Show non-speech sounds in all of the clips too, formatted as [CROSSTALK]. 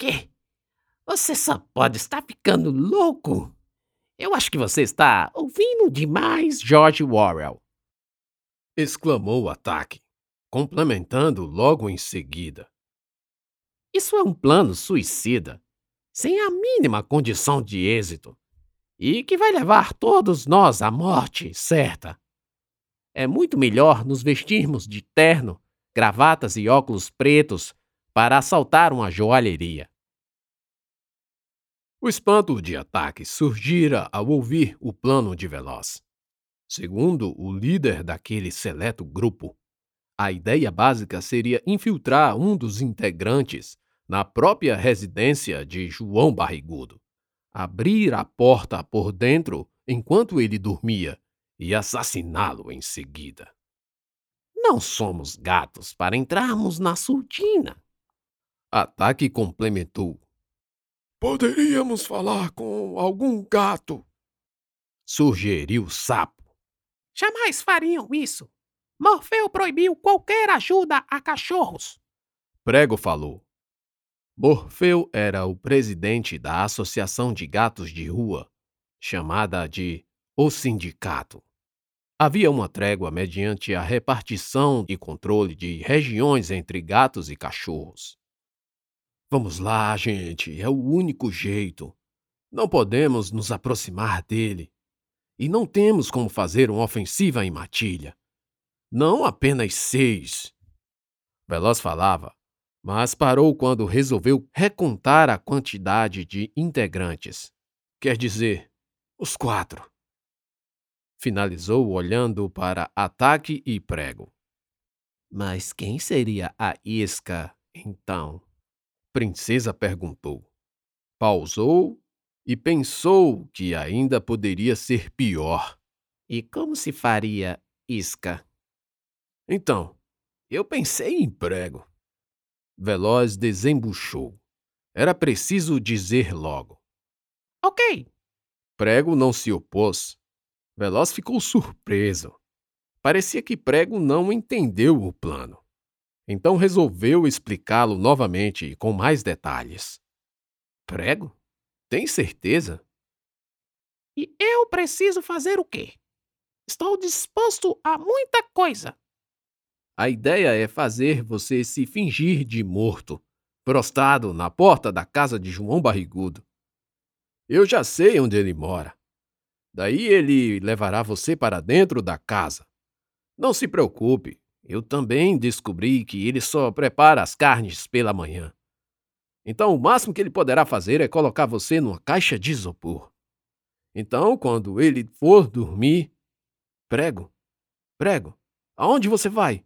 quê? Você só pode estar ficando louco. Eu acho que você está ouvindo demais George Orwell. Exclamou o ataque, complementando logo em seguida. Isso é um plano suicida, sem a mínima condição de êxito, e que vai levar todos nós à morte certa. É muito melhor nos vestirmos de terno, gravatas e óculos pretos para assaltar uma joalheria. O espanto de ataque surgira ao ouvir o plano de Veloz. Segundo o líder daquele seleto grupo, a ideia básica seria infiltrar um dos integrantes na própria residência de João Barrigudo, abrir a porta por dentro enquanto ele dormia e assassiná-lo em seguida. Não somos gatos para entrarmos na surtina. Ataque complementou Poderíamos falar com algum gato. Sugeriu o sapo. Jamais fariam isso. Morfeu proibiu qualquer ajuda a cachorros. Prego falou. Morfeu era o presidente da Associação de Gatos de Rua, chamada de O Sindicato. Havia uma trégua mediante a repartição e controle de regiões entre gatos e cachorros. Vamos lá, gente, é o único jeito. Não podemos nos aproximar dele. E não temos como fazer uma ofensiva em matilha. Não apenas seis. Veloz falava, mas parou quando resolveu recontar a quantidade de integrantes. Quer dizer, os quatro. Finalizou olhando para ataque e prego. Mas quem seria a isca, então? Princesa perguntou. Pausou e pensou que ainda poderia ser pior. E como se faria isca? Então, eu pensei em prego. Veloz desembuchou. Era preciso dizer logo. Ok. Prego não se opôs. Veloz ficou surpreso. Parecia que Prego não entendeu o plano. Então resolveu explicá-lo novamente e com mais detalhes. Prego? Tem certeza? E eu preciso fazer o quê? Estou disposto a muita coisa. A ideia é fazer você se fingir de morto, prostrado na porta da casa de João Barrigudo. Eu já sei onde ele mora. Daí ele levará você para dentro da casa. Não se preocupe, eu também descobri que ele só prepara as carnes pela manhã. Então, o máximo que ele poderá fazer é colocar você numa caixa de isopor. Então, quando ele for dormir. Prego, prego, aonde você vai?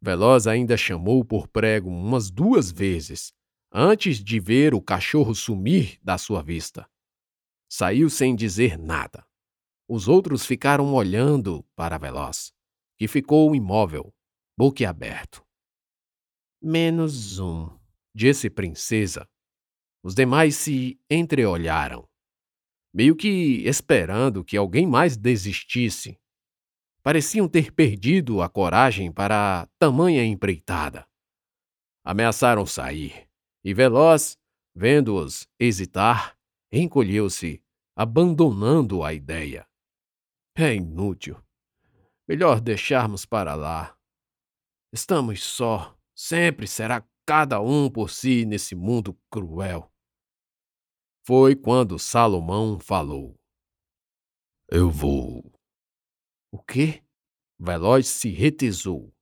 Veloz ainda chamou por prego umas duas vezes, antes de ver o cachorro sumir da sua vista. Saiu sem dizer nada. Os outros ficaram olhando para Veloz que ficou imóvel, boquiaberto. Menos um, disse Princesa. Os demais se entreolharam, meio que esperando que alguém mais desistisse. Pareciam ter perdido a coragem para tamanha empreitada. Ameaçaram sair, e Veloz, vendo-os hesitar, encolheu-se, abandonando a ideia. É inútil. Melhor deixarmos para lá. Estamos só. Sempre será cada um por si nesse mundo cruel. Foi quando Salomão falou: Eu vou. O quê? Veloz se retesou.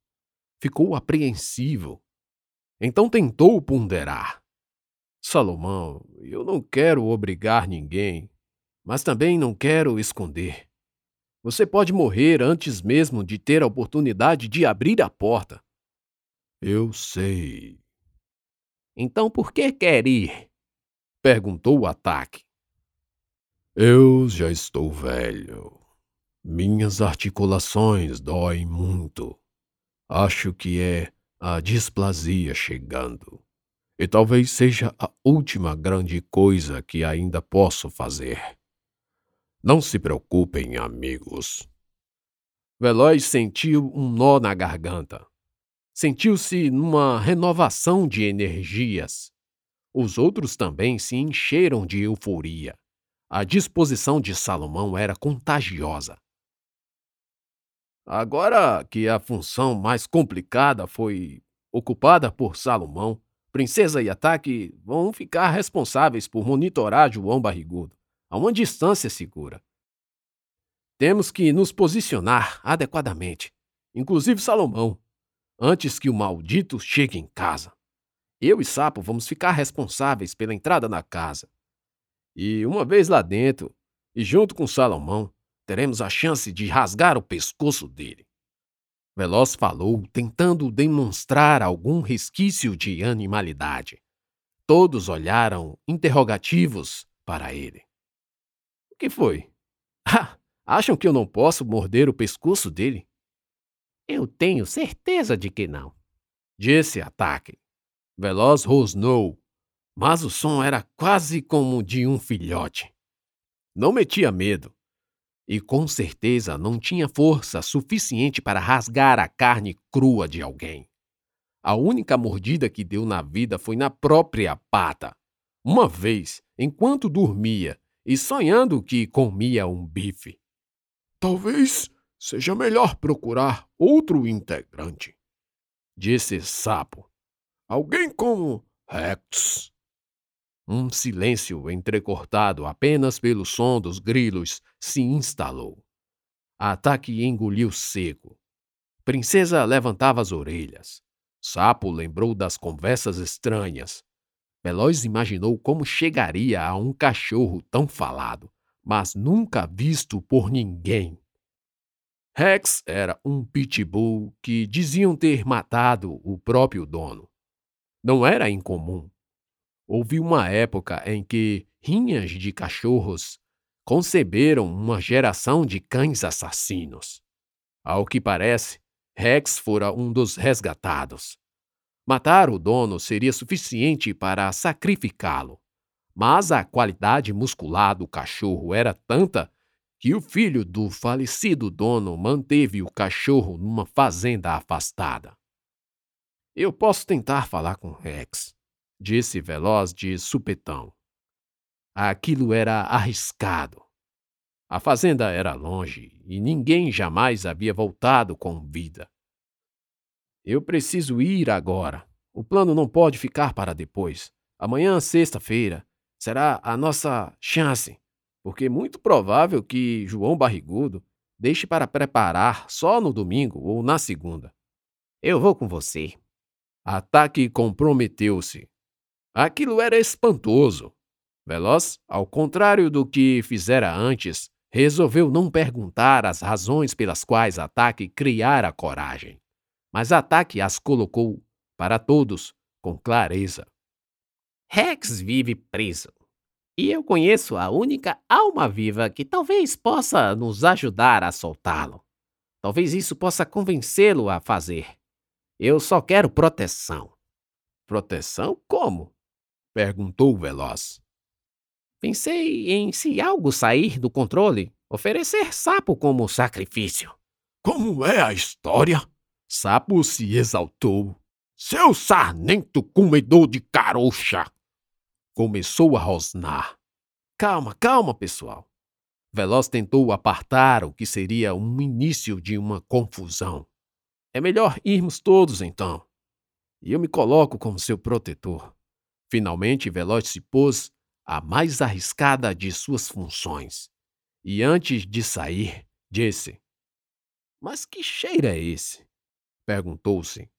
Ficou apreensivo. Então tentou ponderar. Salomão, eu não quero obrigar ninguém, mas também não quero esconder. Você pode morrer antes mesmo de ter a oportunidade de abrir a porta. Eu sei. Então por que quer ir? perguntou o ataque. Eu já estou velho. Minhas articulações doem muito. Acho que é a displasia chegando. E talvez seja a última grande coisa que ainda posso fazer. Não se preocupem, amigos. Veloz sentiu um nó na garganta. Sentiu-se numa renovação de energias. Os outros também se encheram de euforia. A disposição de Salomão era contagiosa. Agora que a função mais complicada foi ocupada por Salomão, Princesa e Ataque vão ficar responsáveis por monitorar João Barrigudo a uma distância segura. Temos que nos posicionar adequadamente, inclusive Salomão, antes que o maldito chegue em casa. Eu e Sapo vamos ficar responsáveis pela entrada na casa. E uma vez lá dentro, e junto com Salomão, teremos a chance de rasgar o pescoço dele. Veloz falou, tentando demonstrar algum resquício de animalidade. Todos olharam interrogativos para ele. Que foi? [LAUGHS] Ah, acham que eu não posso morder o pescoço dele? Eu tenho certeza de que não. Disse Ataque. Veloz rosnou, mas o som era quase como de um filhote. Não metia medo, e com certeza não tinha força suficiente para rasgar a carne crua de alguém. A única mordida que deu na vida foi na própria pata. Uma vez, enquanto dormia e sonhando que comia um bife. Talvez seja melhor procurar outro integrante, disse Sapo. Alguém como Rex. Um silêncio entrecortado apenas pelo som dos grilos se instalou. Ataque engoliu seco. Princesa levantava as orelhas. Sapo lembrou das conversas estranhas. Veloz imaginou como chegaria a um cachorro tão falado, mas nunca visto por ninguém. Rex era um pitbull que diziam ter matado o próprio dono. Não era incomum. Houve uma época em que rinhas de cachorros conceberam uma geração de cães assassinos. Ao que parece, Rex fora um dos resgatados. Matar o dono seria suficiente para sacrificá-lo, mas a qualidade muscular do cachorro era tanta que o filho do falecido dono manteve o cachorro numa fazenda afastada. Eu posso tentar falar com Rex, disse Veloz de supetão. Aquilo era arriscado. A fazenda era longe e ninguém jamais havia voltado com vida. Eu preciso ir agora. O plano não pode ficar para depois. Amanhã, sexta-feira, será a nossa chance, porque é muito provável que João Barrigudo deixe para preparar só no domingo ou na segunda. Eu vou com você. Ataque comprometeu-se. Aquilo era espantoso. Veloz, ao contrário do que fizera antes, resolveu não perguntar as razões pelas quais Ataque criara coragem. Mas Ataque as colocou, para todos, com clareza. Rex vive preso. E eu conheço a única alma viva que talvez possa nos ajudar a soltá-lo. Talvez isso possa convencê-lo a fazer. Eu só quero proteção. Proteção como? Perguntou Veloz. Pensei em, se algo sair do controle, oferecer sapo como sacrifício. Como é a história? Sapo se exaltou. Seu sarnento comedor de carocha! Começou a rosnar. Calma, calma, pessoal. Veloz tentou apartar o que seria um início de uma confusão. É melhor irmos todos então. E eu me coloco como seu protetor. Finalmente, Veloz se pôs a mais arriscada de suas funções. E antes de sair, disse: Mas que cheiro é esse? Perguntou-se.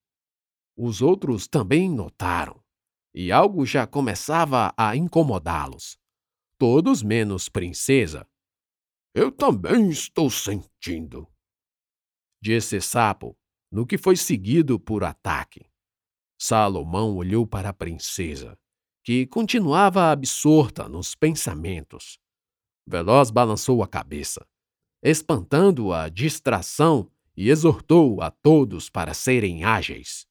Os outros também notaram, e algo já começava a incomodá-los. Todos menos Princesa. Eu também estou sentindo, disse Sapo, no que foi seguido por ataque. Salomão olhou para a princesa, que continuava absorta nos pensamentos. Veloz balançou a cabeça, espantando a distração e exortou a todos para serem ágeis.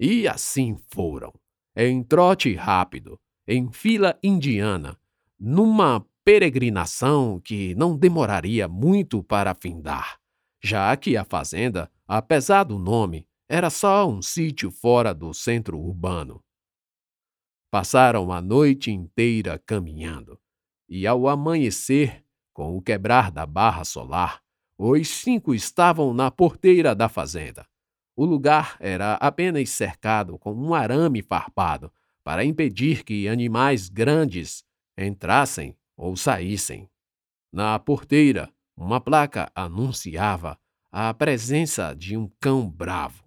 E assim foram, em trote rápido, em fila indiana, numa peregrinação que não demoraria muito para findar, já que a fazenda, apesar do nome, era só um sítio fora do centro urbano. Passaram a noite inteira caminhando, e ao amanhecer, com o quebrar da barra solar, os cinco estavam na porteira da fazenda. O lugar era apenas cercado com um arame farpado para impedir que animais grandes entrassem ou saíssem. Na porteira, uma placa anunciava a presença de um cão bravo.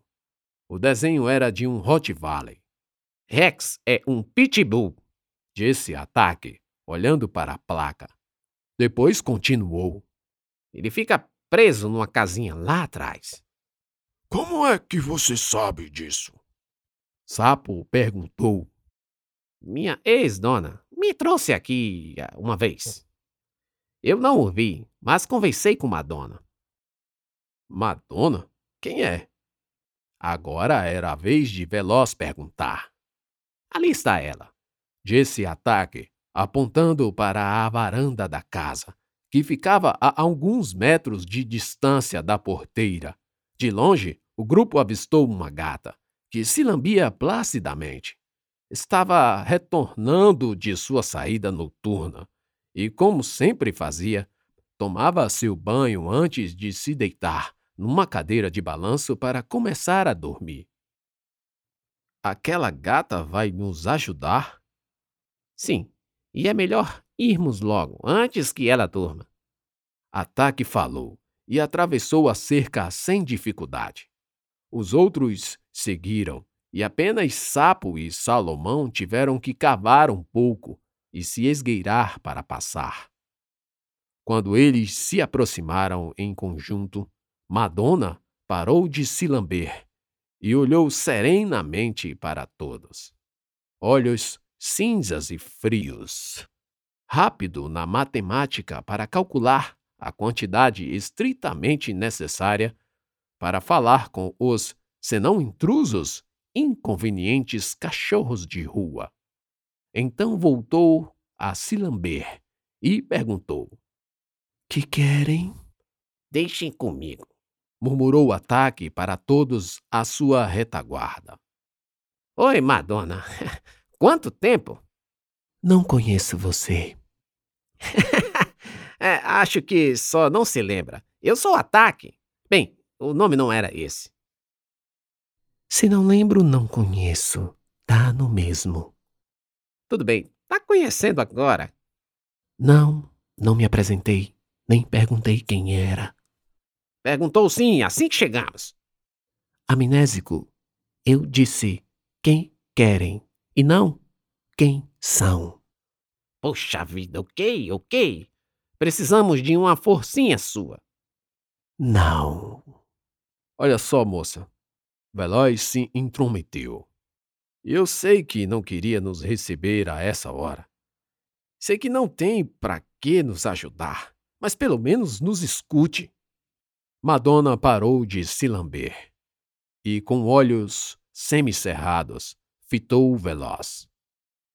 O desenho era de um Rottweiler. Rex é um pitbull, disse Ataque, olhando para a placa. Depois continuou. Ele fica preso numa casinha lá atrás. Como é que você sabe disso? Sapo perguntou. Minha ex-dona me trouxe aqui ah, uma vez. Eu não ouvi, mas conversei com Madonna. Madonna? Quem é? Agora era a vez de Veloz perguntar. Ali está ela, disse Ataque, apontando para a varanda da casa, que ficava a alguns metros de distância da porteira. De longe, o grupo avistou uma gata, que se lambia placidamente. Estava retornando de sua saída noturna e, como sempre fazia, tomava seu banho antes de se deitar numa cadeira de balanço para começar a dormir. Aquela gata vai nos ajudar? Sim, e é melhor irmos logo, antes que ela durma. Ataque falou e atravessou a cerca sem dificuldade. Os outros seguiram, e apenas Sapo e Salomão tiveram que cavar um pouco e se esgueirar para passar. Quando eles se aproximaram em conjunto, Madonna parou de se lamber e olhou serenamente para todos. Olhos cinzas e frios. Rápido na matemática para calcular a quantidade estritamente necessária para falar com os, senão intrusos, inconvenientes cachorros de rua. Então voltou a se lamber e perguntou: Que querem? Deixem comigo, murmurou o ataque para todos à sua retaguarda. Oi, Madonna. [LAUGHS] Quanto tempo? Não conheço você. [LAUGHS] é, acho que só não se lembra. Eu sou o Ataque. Bem, o nome não era esse. Se não lembro, não conheço. Tá no mesmo. Tudo bem, tá conhecendo agora? Não, não me apresentei, nem perguntei quem era. Perguntou sim, assim que chegamos. Amnésico, eu disse quem querem e não quem são. Poxa vida, ok, ok. Precisamos de uma forcinha sua. Não. Olha só, moça. Veloz se intrometeu. Eu sei que não queria nos receber a essa hora. Sei que não tem para que nos ajudar, mas pelo menos nos escute. Madonna parou de se lamber e, com olhos semicerrados, fitou Veloz.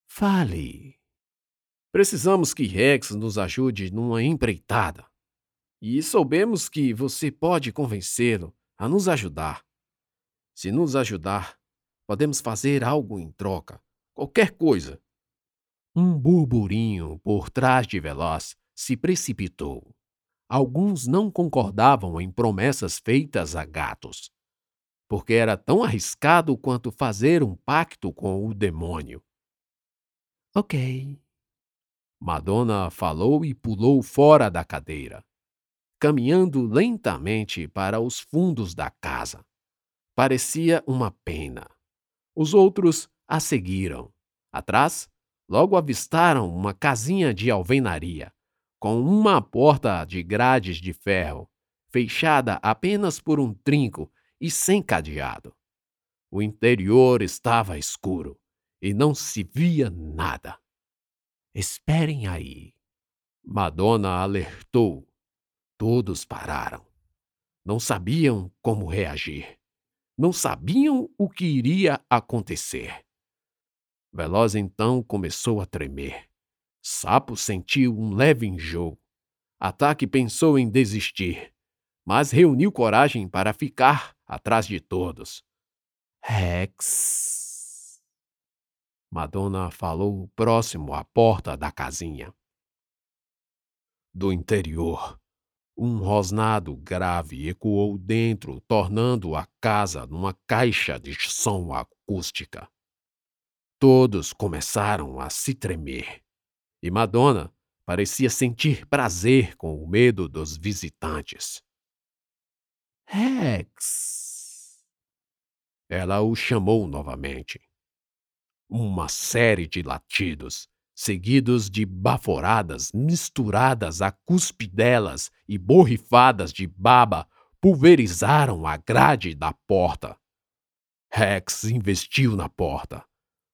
Fale. Precisamos que Rex nos ajude numa empreitada. E soubemos que você pode convencê-lo a nos ajudar. Se nos ajudar, podemos fazer algo em troca, qualquer coisa. Um burburinho por trás de Veloz se precipitou. Alguns não concordavam em promessas feitas a gatos, porque era tão arriscado quanto fazer um pacto com o demônio. Ok. Madonna falou e pulou fora da cadeira caminhando lentamente para os fundos da casa. Parecia uma pena. Os outros a seguiram. Atrás, logo avistaram uma casinha de alvenaria, com uma porta de grades de ferro, fechada apenas por um trinco e sem cadeado. O interior estava escuro e não se via nada. Esperem aí. Madonna alertou Todos pararam. Não sabiam como reagir. Não sabiam o que iria acontecer. Veloz então começou a tremer. Sapo sentiu um leve enjoo. Ataque pensou em desistir, mas reuniu coragem para ficar atrás de todos. Rex. Madonna falou próximo à porta da casinha. Do interior, um rosnado grave ecoou dentro, tornando a casa numa caixa de som acústica. Todos começaram a se tremer, e Madonna parecia sentir prazer com o medo dos visitantes. Rex! Ela o chamou novamente. Uma série de latidos, seguidos de baforadas misturadas a cuspidelas e borrifadas de baba, pulverizaram a grade da porta. Rex investiu na porta,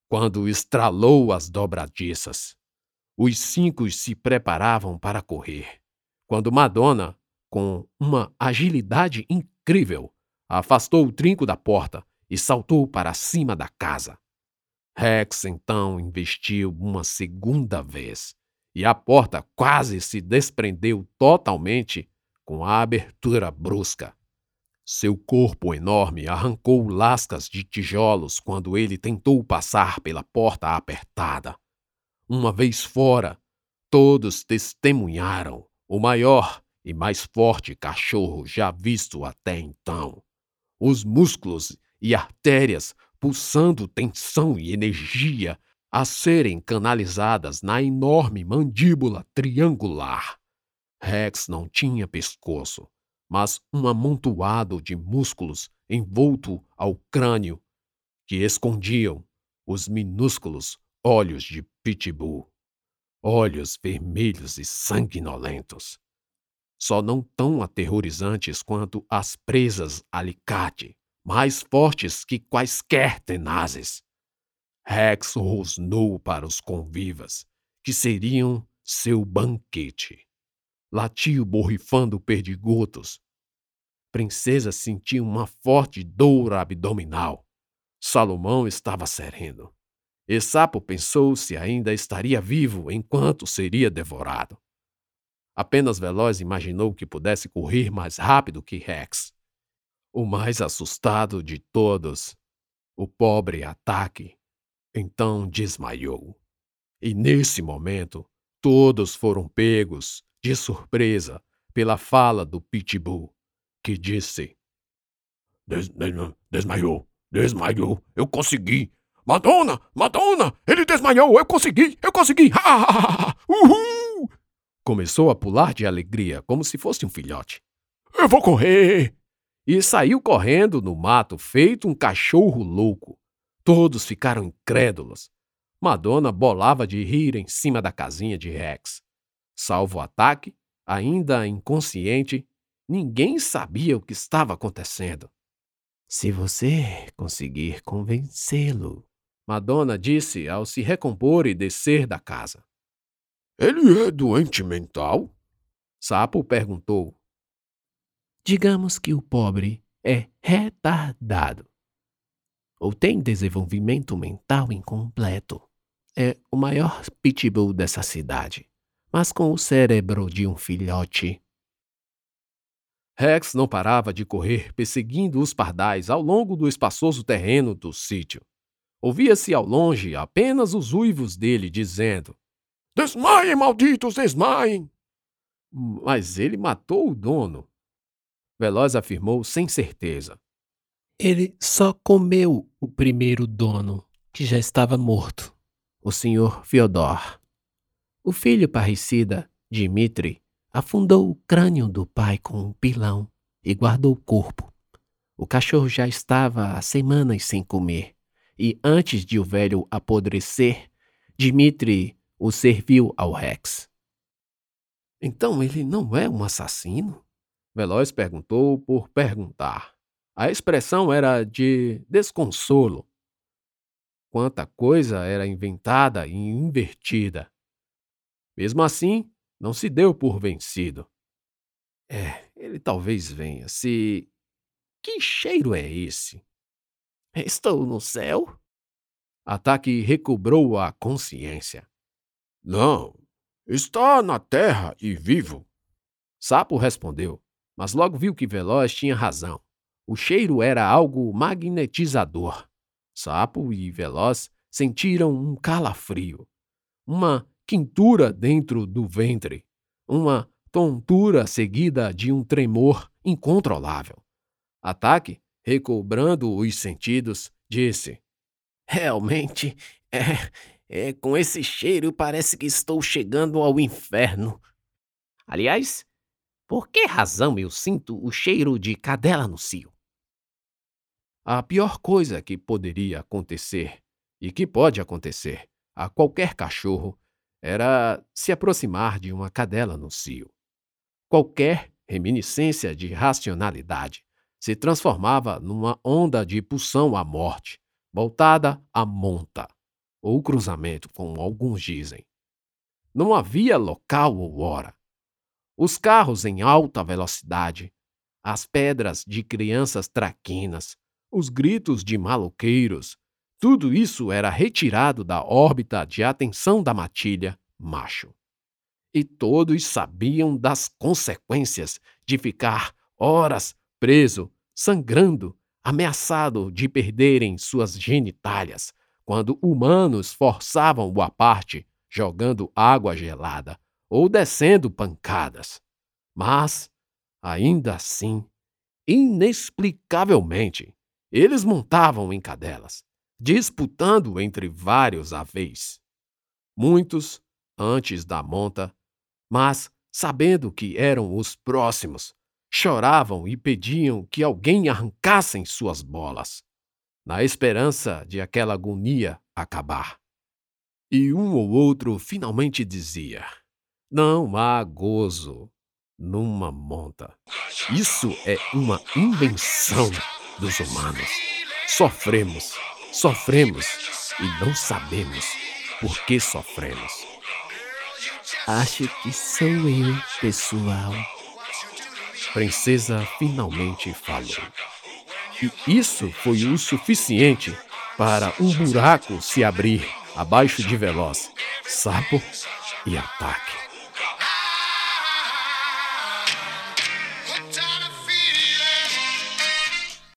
quando estralou as dobradiças. Os cinco se preparavam para correr, quando Madonna, com uma agilidade incrível, afastou o trinco da porta e saltou para cima da casa. Rex então investiu uma segunda vez, e a porta quase se desprendeu totalmente com a abertura brusca. Seu corpo enorme arrancou lascas de tijolos quando ele tentou passar pela porta apertada. Uma vez fora, todos testemunharam o maior e mais forte cachorro já visto até então. Os músculos e artérias pulsando tensão e energia a serem canalizadas na enorme mandíbula triangular. Rex não tinha pescoço, mas um amontoado de músculos envolto ao crânio que escondiam os minúsculos olhos de pitbull, olhos vermelhos e sanguinolentos. Só não tão aterrorizantes quanto as presas alicate, mais fortes que quaisquer tenazes. Rex rosnou para os convivas, que seriam seu banquete. Latiu borrifando perdigotos. Princesa sentiu uma forte dor abdominal. Salomão estava sereno. E Sapo pensou se ainda estaria vivo enquanto seria devorado. Apenas Veloz imaginou que pudesse correr mais rápido que Rex. O mais assustado de todos, o pobre ataque, então desmaiou. E nesse momento, todos foram pegos de surpresa pela fala do Pitbull, que disse: Des, des, Desmaiou, desmaiou, eu consegui, Madonna! Madonna! Ele desmaiou! Eu consegui! Eu consegui! Ha, Uhul! Começou a pular de alegria, como se fosse um filhote. Eu vou correr! E saiu correndo no mato, feito um cachorro louco. Todos ficaram incrédulos. Madonna bolava de rir em cima da casinha de Rex. Salvo o ataque, ainda inconsciente, ninguém sabia o que estava acontecendo. Se você conseguir convencê-lo, Madonna disse ao se recompor e descer da casa. Ele é doente mental? Sapo perguntou. Digamos que o pobre é retardado. Ou tem desenvolvimento mental incompleto. É o maior pitbull dessa cidade, mas com o cérebro de um filhote. Rex não parava de correr perseguindo os pardais ao longo do espaçoso terreno do sítio. Ouvia-se ao longe apenas os uivos dele dizendo: Desmaiem, malditos, desmaiem! Mas ele matou o dono. Veloz afirmou sem certeza. Ele só comeu o primeiro dono, que já estava morto, o senhor Fyodor. O filho parricida, Dmitri, afundou o crânio do pai com um pilão e guardou o corpo. O cachorro já estava há semanas sem comer e antes de o velho apodrecer, Dmitri o serviu ao Rex. Então ele não é um assassino? Veloz perguntou por perguntar. A expressão era de desconsolo. Quanta coisa era inventada e invertida. Mesmo assim, não se deu por vencido. É, ele talvez venha. Se. Que cheiro é esse? Estou no céu? Ataque recobrou a consciência. Não, está na terra e vivo. Sapo respondeu, mas logo viu que Veloz tinha razão. O cheiro era algo magnetizador. Sapo e Veloz sentiram um calafrio, uma quintura dentro do ventre, uma tontura seguida de um tremor incontrolável. Ataque, recobrando os sentidos, disse: Realmente, é, é, com esse cheiro parece que estou chegando ao inferno. Aliás, por que razão eu sinto o cheiro de cadela no cio? A pior coisa que poderia acontecer, e que pode acontecer a qualquer cachorro, era se aproximar de uma cadela no cio. Qualquer reminiscência de racionalidade se transformava numa onda de pulsão à morte, voltada à monta, ou cruzamento, como alguns dizem. Não havia local ou hora. Os carros em alta velocidade, as pedras de crianças traquinas, os gritos de maloqueiros, tudo isso era retirado da órbita de atenção da matilha macho. E todos sabiam das consequências de ficar horas preso, sangrando, ameaçado de perderem suas genitálias, quando humanos forçavam o aparte jogando água gelada ou descendo pancadas. Mas, ainda assim, inexplicavelmente, eles montavam em cadelas, disputando entre vários a vez. Muitos antes da monta, mas, sabendo que eram os próximos, choravam e pediam que alguém arrancassem suas bolas, na esperança de aquela agonia acabar. E um ou outro finalmente dizia: Não há gozo numa monta. Isso é uma invenção dos humanos. Sofremos, sofremos e não sabemos por que sofremos. Acho que sou eu, pessoal. Princesa finalmente falou. E isso foi o suficiente para um buraco se abrir abaixo de Veloz, Sapo e Ataque.